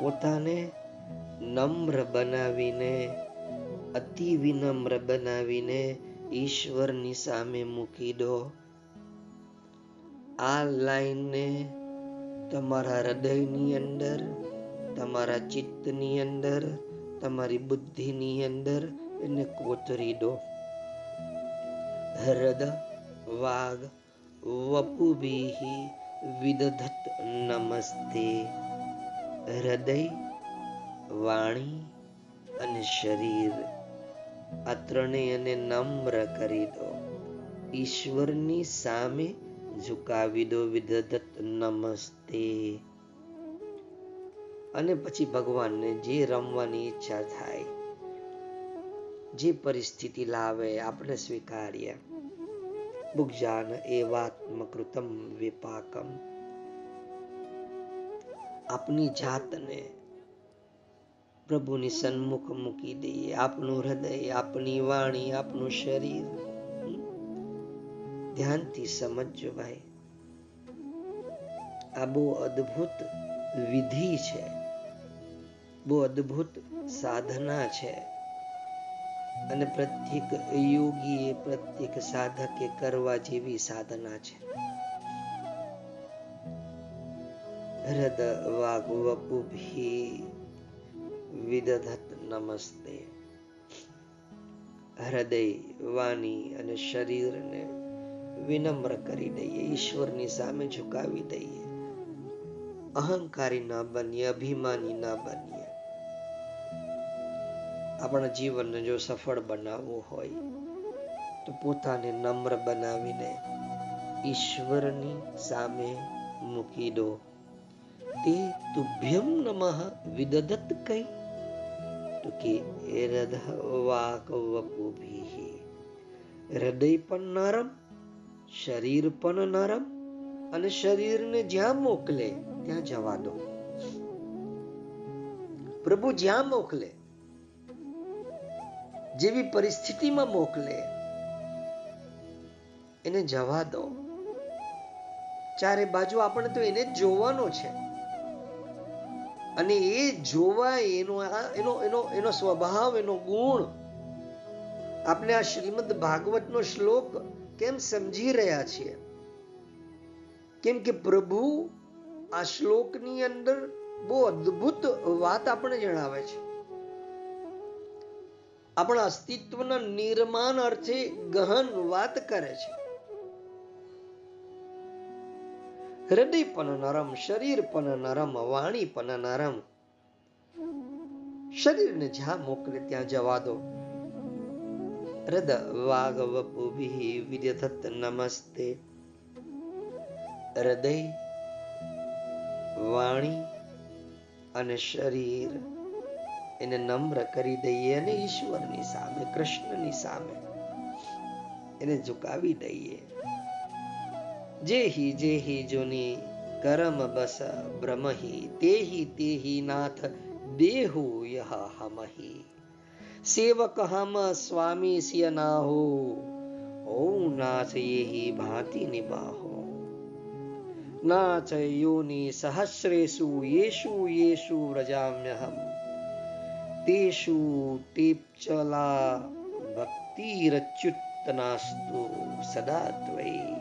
S1: પોતાને નમ્ર બનાવીને, અતિ વિનમ્ર બનાવીને ઈશ્વરની સામે મૂકી દો. આ લાઈનને તમારા હૃદયની અંદર, તમારા ચિત્તની અંદર, તમારી બુદ્ધિની અંદર એને કોતરી દો. હૃદ વાગ વપુભિ વિદધત નમસ્તે હૃદય વાણી અને શરીર આ ત્રણેયને નમ્ર કરી દો। ઈશ્વરની સામે ઝુકાવી દો વિદધત નમસ્તે। અને પછી ભગવાનને જે રમવાની ઈચ્છા થાય જે પરિસ્થિતિ લાવે, આપણે સ્વીકારીએ. ભુગજાન એવાત્મકૃતમ વિપાકમ. આપની જાતને પ્રભુની સન્મુખ મૂકી દઈએ. આપનું હૃદય, આપની વાણી, આપનું શરીર. ધ્યાનથી સમજજો ભાઈ આ બહુ અદ્ભુત વિધિ છે. બહુ અદ્ભુત સાધના છે. અને પ્રત્યેક યોગીએ પ્રત્યેક સાધકે કરવા જેવી સાધના છે. હૃદ વાગ વપુભી વિદધત નમસ્તે. હૃદય, વાણી અને શરીરને વિનમ્ર કરી દઈએ, ઈશ્વરની સામે ઝુકાવી દઈએ. અહંકારી ના બનીએ, અભિમાની ના બનીએ. આપણા જીવનને જો સફળ બનાવવું હોય, તો પોતાને નમ્ર બનાવીને ઈશ્વરની સામે મૂકી દો. તે તુભ્યમ નમઃ વિદદત કઈ? તો કે હૃદય વાક વપુભી હૃદય પણ નરમ, શરીર પણ નરમ, અને શરીરને જ્યાં મોકલે ત્યાં જવા દો. પ્રભુ જ્યાં મોકલે જેવી પરિસ્થિતિમાં મોકલે, એને જવા દો. ચારે બાજુ આપણે તો એને જોવાનો છે. અને એ જોવા એનો એનો એનો એનો સ્વભાવ, એનો ગુણ આપણે આ શ્રીમદ ભાગવતનો શ્લોક કેમ સમજી રહ્યા છીએ? કેમ કે પ્રભુ આ શ્લોકની અંદર બહુ અદ્ભુત વાત આપણે જણાવે છે. આપણા અસ્તિત્વના નિર્માણ અર્થે ગહન વાત કરે છે. હૃદય પણ નરમ, શરીર પણ નરમ, વાણી પણ નરમ. શરીરને જ્યાં મોકલે ત્યાં જવા દો. હૃદ વાગ વપુભિ વિદ્યથત નમસ્તે. હૃદય, વાણી અને શરીર. એને નમ્ર કરી દઈએ અને ઈશ્વરની સામે, કૃષ્ણની સામે એને ઝુકાવી દઈએ. જેહી જેહી જોની કરમ બસ બ્રહ્મહી, તેહી તેહી નાથ દેહુ યહ હમહી. સેવક હમ સ્વામી સિય ના ઓ નાથ યેહી ભાંતિ નિબાહો નાથ યોની સહસ્રેષુ યેશુ યેશુ વ્રજામ્યહમ. તેષુ ટીપચલા ભક્તિરચ્યુતનાસ્તુ સદા ત્વયી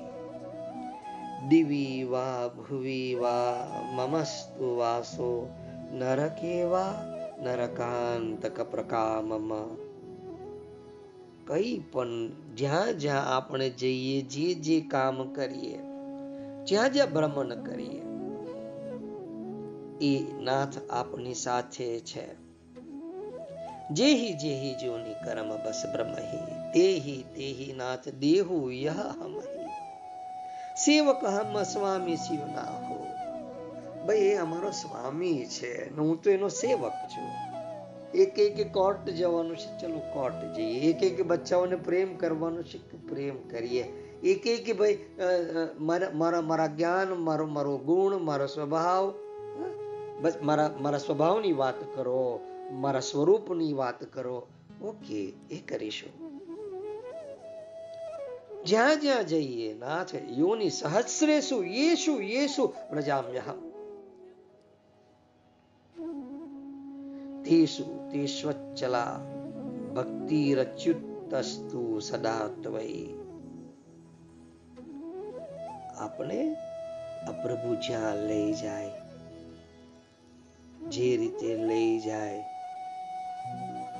S1: દિવી વા ભુવી વા મમસ્તુ વાસો નરકે વા નરકાંતક પ્રકામમ કઈ પણ જ્યાં જ્યાં આપણે જઈએ જે જે કામ કરીએ જ્યાં જ્યાં ભ્રમણ કરીએ એ નાથ આપની સાથે છે જેહી જેહી જોની કર્મ બસ બ્રહ્મહી, તેહી તેહી નાથ દેહુ યહ હમહી સેવક હમ સ્વામી શિવ ના હો. ભાઈ એ અમારો સ્વામી છે હું તો એનો સેવક છું. એક એક કોર્ટ જવાનું છે, ચલો કોર્ટ જઈએ. એક એક બચ્ચાઓને પ્રેમ કરવાનું છે, પ્રેમ કરીએ. એક એક ભાઈ મારા મારા જ્ઞાન, મારો મારો ગુણ, મારો સ્વભાવ બસ મારા મારા સ્વભાવની વાત કરો. મારા સ્વરૂપની વાત કરો. ઓકે, એ કરીશું. જ્યાં જ્યાં જઈએ, નાથ, યોની સહસ્રેશુ યેશુ યેશુ, પ્રજામ્યહમ. તેષુ તેષ્વચ્ચલા ભક્તિરચ્યુતસ્તુ સદા ત્વયી આપણે આ પ્રભુ જ્યાં લઈ જાય, જે રીતે લઈ જાય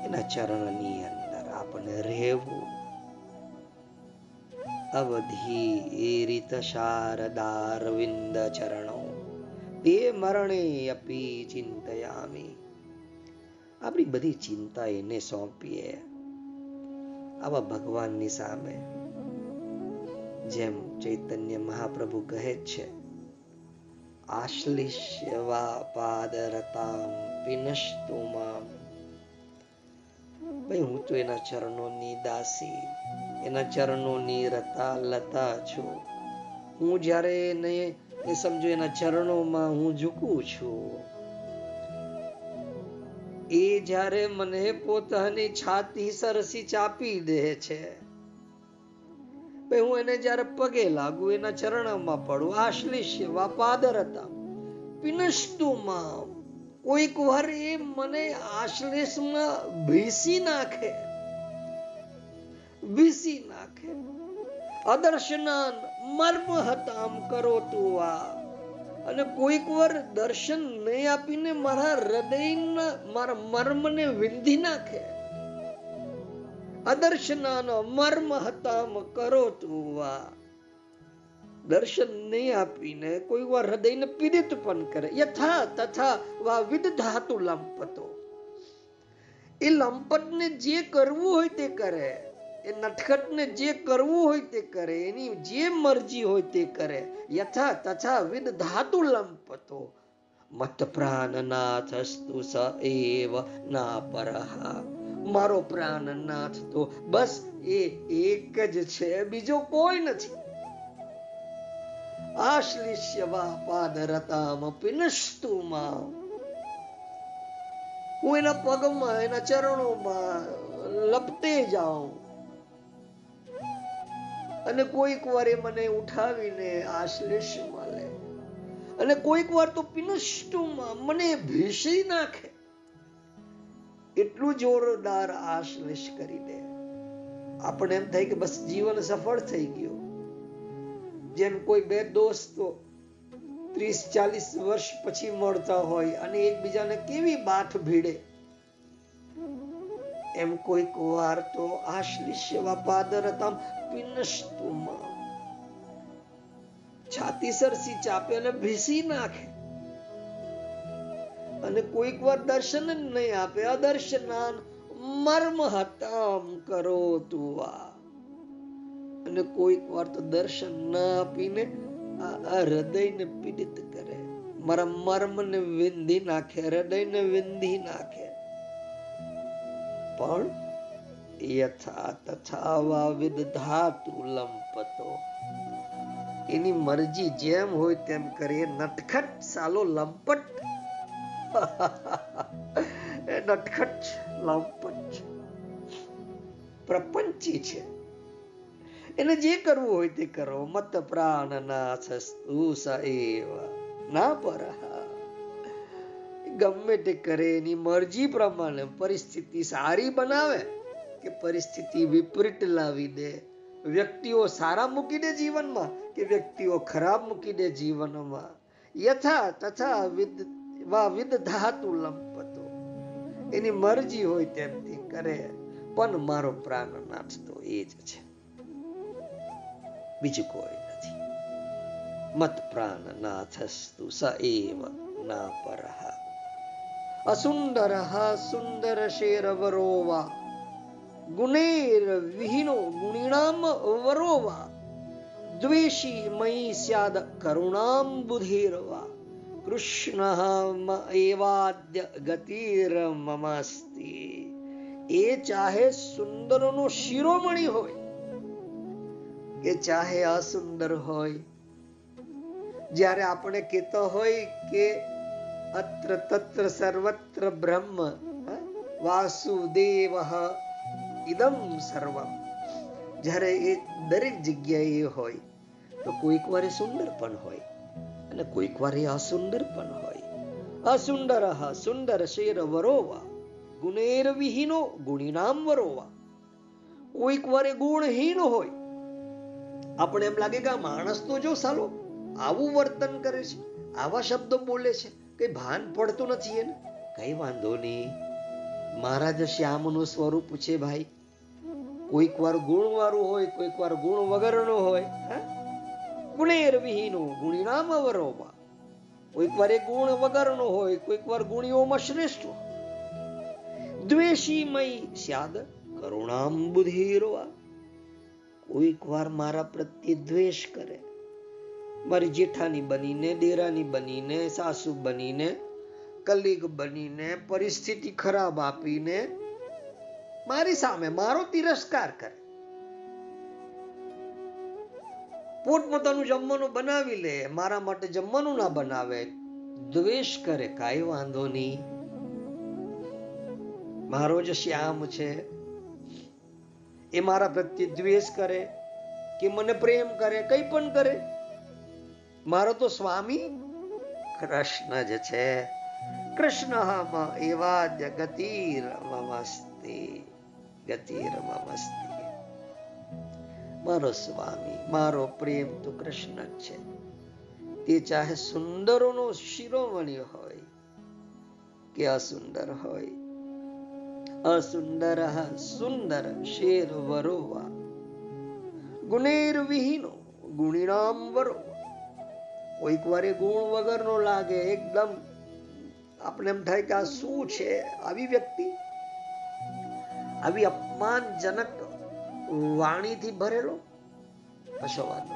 S1: એના ચરણની અંદર આપણે રહેવું. અવધિ એ રીત શારદારવિંદ ચરણો. તે મરણે અપી ચિંતયામી. આપણી બધી ચિંતા એને સોંપીએ. આવા ભગવાનની સામે. જેમ ચૈતન્ય મહાપ્રભુ કહે છે આશ્લિષ્યવા પાદરતામ પિનસ્તુ મામ ભાઈ, હું તો એના ચરણોની દાસી, એના ચરણોની રતા લતા છું. હું જ્યારે એને એ સમજો એના ચરણોમાં હું ઝૂકું છું. એ જ્યારે મને પોતાની છાતી સરસી ચાપી દે છે હું એને જ્યારે પગે લાગુ એના ચરણમાં પડું, આશ્લિષ્ય વાપાદર હતા પિનસ્તુમાં કોઈક વાર એ મને આશ્લેષમાં ભીસી નાખે. ભીસી નાખે. અદર્શનાન મર્મ હતામ કરો તું આ અને કોઈક વાર દર્શન નહીં આપીને મારા હૃદયના, મારા મર્મને વિંધી નાખે. અદર્શનાનો મર્મ હતામ કરો તું વા દર્શન નહીં આપીને કોઈ વાર હૃદયને પીડિત પણ કરે. યથા તથા વા વિદ ધાતુ લંપતો. એ લંપટને જે કરવું હોય તે કરે. એ નટખટને જે કરવું હોય તે કરે. એની જે મરજી હોય તે કરે. યથા તથા વિદ ધાતુ લંપતો. મત પ્રાણનાથ અસ્તુ સ એવ ના પરહ. મારો પ્રાણનાથ તો બસ એ એક જ છે. બીજો કોઈ નથી. આશ્લિષ્યવા પાદરતામ પિનસ્તુમાં હું એના પગમાં એના ચરણોમાં લપતે જાઉં અને કોઈક વાર એ મને ઉઠાવીને આશ્લેષમાં લે અને કોઈક વાર તો પિનષ્ટુમાં મને ભીસી નાખે એટલું જોરદાર આશ્લેષ કરી દે આપણે એમ થાય કે બસ જીવન સફળ થઈ ગયું જેમ કોઈ બે દોસ્તો ત્રીસ, ચાલીસ વર્ષ પછી મળતા હોય અને એકબીજાને કેવી બાથ ભીડે. એમ કોઈક વાર તો આશ્લિષ્ય પાદરતામ પિનસ્તુમાં. છાતી સરસી ચાપે અને ભીસી નાખે. અને કોઈક વાર દર્શન જ નહીં આપે. અદર્શનાન મર્મ હતામ કરો તુવા. અને કોઈક વાર તો દર્શન ના આપીને આ હૃદયને પીડિત કરે. મારા મર્મને વિંધી નાખે, હૃદયને વિંધી નાખે. પણ યથા તથા વા વિદધાતુ લંપતો. એની મરજી જેમ હોય તેમ કરીએ. નટખટ સાલો લંપટ. નટખટ લંપટ. પ્રપંચી છે. એને જે કરવું હોય તે કરો. મત પ્રાણ નાથ ના પર ગમે તે કરે, એની મરજી પ્રમાણે પરિસ્થિતિ સારી બનાવે કે પરિસ્થિતિ વિપરીત લાવી દે. વ્યક્તિઓ સારા મૂકી દે જીવનમાં કે વ્યક્તિઓ ખરાબ મૂકી દે જીવનમાં. યથા તથા વિદ, વા વિદ ધાતુ લંપતો. એની મરજી હોય તેમથી કરે. પણ મારો પ્રાણનાથ તો એ જ છે. બીજું કોઈ નથી. મત પ્રાણ નાથસ્તુ સ એવ ના પરહ અસુંદર સુંદર શેરવરોવા. ગુણેર વિહીનો ગુણીણામ વરોવા. દ્વેષી મયી સ્યાદ કરુણામ બુધિરવા. કૃષ્ણ એવાદ્ય ગતિર મમસ્તી. એ ચાહે સુંદરનો શિરોમણી હોય. કે ચાહે અસુંદર હોય. જ્યારે આપણે કહેતો હોય કે અત્ર તત્ર સર્વત્ર બ્રહ્મ વાસુદેવ ઇદમ સર્વમ. જ્યારે એ દરેક જગ્યાએ હોય, તો કોઈક વાર સુંદર પણ હોય અને કોઈક વાર અસુંદર પણ હોય. અસુંદર સુંદર શેર વરોવા. ગુણેર વિહીનો ગુણીનામ વરોવા. કોઈક વારે ગુણહીન હોય આપણે એમ લાગે કે આ માણસ તો જો સાલો આવું વર્તન કરે છે, આવા શબ્દો બોલે છે કઈ ભાન પડતું નથી એને? કઈ વાંધો નહીં. મહારાજ શ્યામનું સ્વરૂપ છે ભાઈ. કોઈક વાર ગુણ વાળું હોય, કોઈક વાર ગુણ વગરનો હોય ગુણેર વિહીનો ગુણીનામ અવરોમાં કોઈક વાર એ ગુણ વગરનો હોય, કોઈક વાર ગુણીઓમાં શ્રેષ્ઠ દ્વેષીમય સ્યાદ કરુણામ બુધિરવા. કોઈક વાર મારા પ્રત્યે દ્વેષ કરે. મારી જેઠાની બનીને, દેરાની બનીને, સાસુ બનીને, કલીગ બનીને, પરિસ્થિતિ ખરાબ આપીને મારી સામે મારો તિરસ્કાર કરે. પોતપોતાનું જમવાનું બનાવી લે, મારા માટે જમવાનું ના બનાવે. દ્વેષ કરે, કાંઈ વાંધો નહીં. મારો જ શ્યામ છે. એ મારા પ્રત્યે દ્વેષ કરે કે મને પ્રેમ કરે, કઈ પણ કરે. મારો તો સ્વામી કૃષ્ણ જ છે. કૃષ્ણ એવા ગતિર મસ્તી ગતિર મસ્તી મારો સ્વામી, મારો પ્રેમ તો કૃષ્ણ જ છે. તે ચાહે સુંદરોનો શિરોમણી હોય, કે અસુંદર હોય અસુંદર સુંદર શેર વરોવા ગુણેર વિહીનો ગુણીનામ વરો. કોઈક વારે ગુણ વગરનો લાગે એકદમ. આપણે એમ થાય કે આ શું છે? આવી વ્યક્તિ? આવી અપમાનજનક વાણીથી ભરેલો? હશો વાતો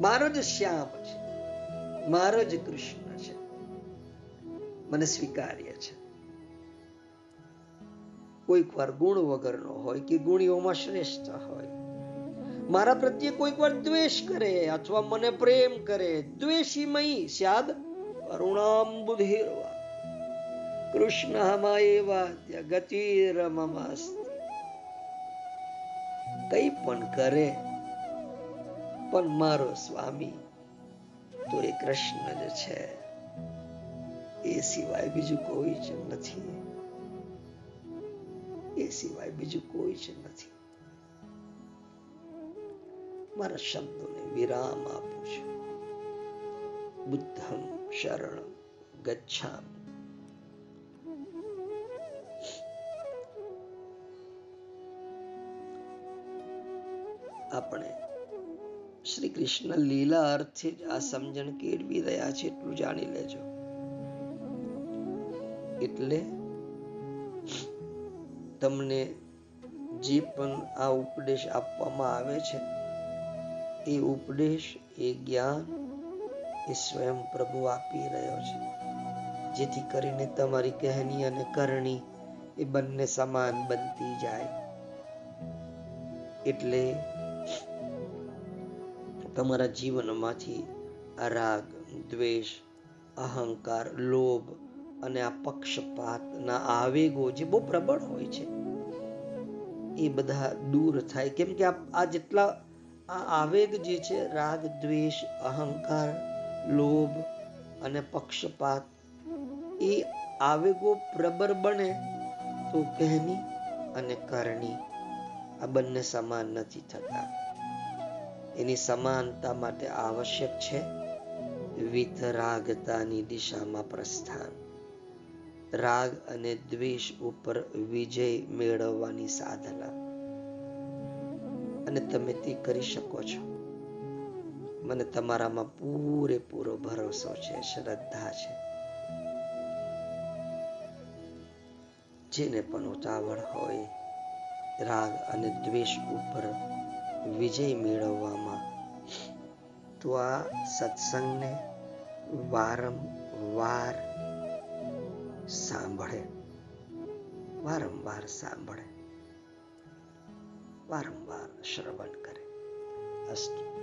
S1: મારો જ શ્યામ છે. મારો જ કૃષ્ણ છે. મને સ્વીકાર્ય છે. કોઈક વાર ગુણ વગરનો હોય કે ગુણીઓમાં શ્રેષ્ઠ હોય. મારા પ્રત્યે કોઈક વાર દ્વેષ કરે અથવા મને પ્રેમ કરે, દ્વેષીમય સ્યાદ કરુણાંબુધિર્વા કૃષ્ણ ગતિ ગતિરમસ્તિ કઈ પણ કરે, પણ મારો સ્વામી તો એ કૃષ્ણ જ છે. એ સિવાય બીજું કોઈ જ નથી. એ સિવાય બીજું કોઈ જ નથી. મારા શબ્દોને વિરામ આપું છું. બુદ્ધમ શરણ ગચ્છામ. આપણે શ્રી કૃષ્ણ લીલા અર્થે જ આ સમજણ કેળવી રહ્યા છે એટલું જાણી લેજો. એટલે તમને જે પણ આ ઉપદેશ આપવામાં આવે છે, એ ઉપદેશ, એ જ્ઞાન એ સ્વયં પ્રભુ આપી રહ્યો છે. જેથી કરીને તમારી કહેણી અને કરણી એ બંને સમાન બનતી જાય. એટલે તમારા જીવનમાંથી આ રાગ, દ્વેષ, અહંકાર, લોભ અને આ પક્ષપાતના આવેગો જે બહુ પ્રબળ હોય છે એ બધા દૂર થાય. કેમ કે આ જેટલા આ આવેગ જે છે, રાગ, દ્વેષ, અહંકાર, લોભ અને પક્ષપાત, એ આવેગો પ્રબળ બને તો કહેની અને કરણી. આ બંને સમાન નથી થતા. એની સમાનતા માટે આવશ્યક છે વિતરાગતાની દિશામાં પ્રસ્થાન. રાગ અને દ્વેષ ઉપર વિજય મેળવવાની સાધના. અને તમે તે કરી શકો છો. મને તમારામાં પૂરેપૂરો ભરોસો છે, શ્રદ્ધા છે. જેને પણ ઉતાવળ હોય, રાગ અને દ્વેષ ઉપર વિજય મેળવવામાં, તો આ સત્સંગને વારંવાર સાંભળે. વારંવાર સાંભળે. વારંવાર શ્રવણ કરે. અસ્તુ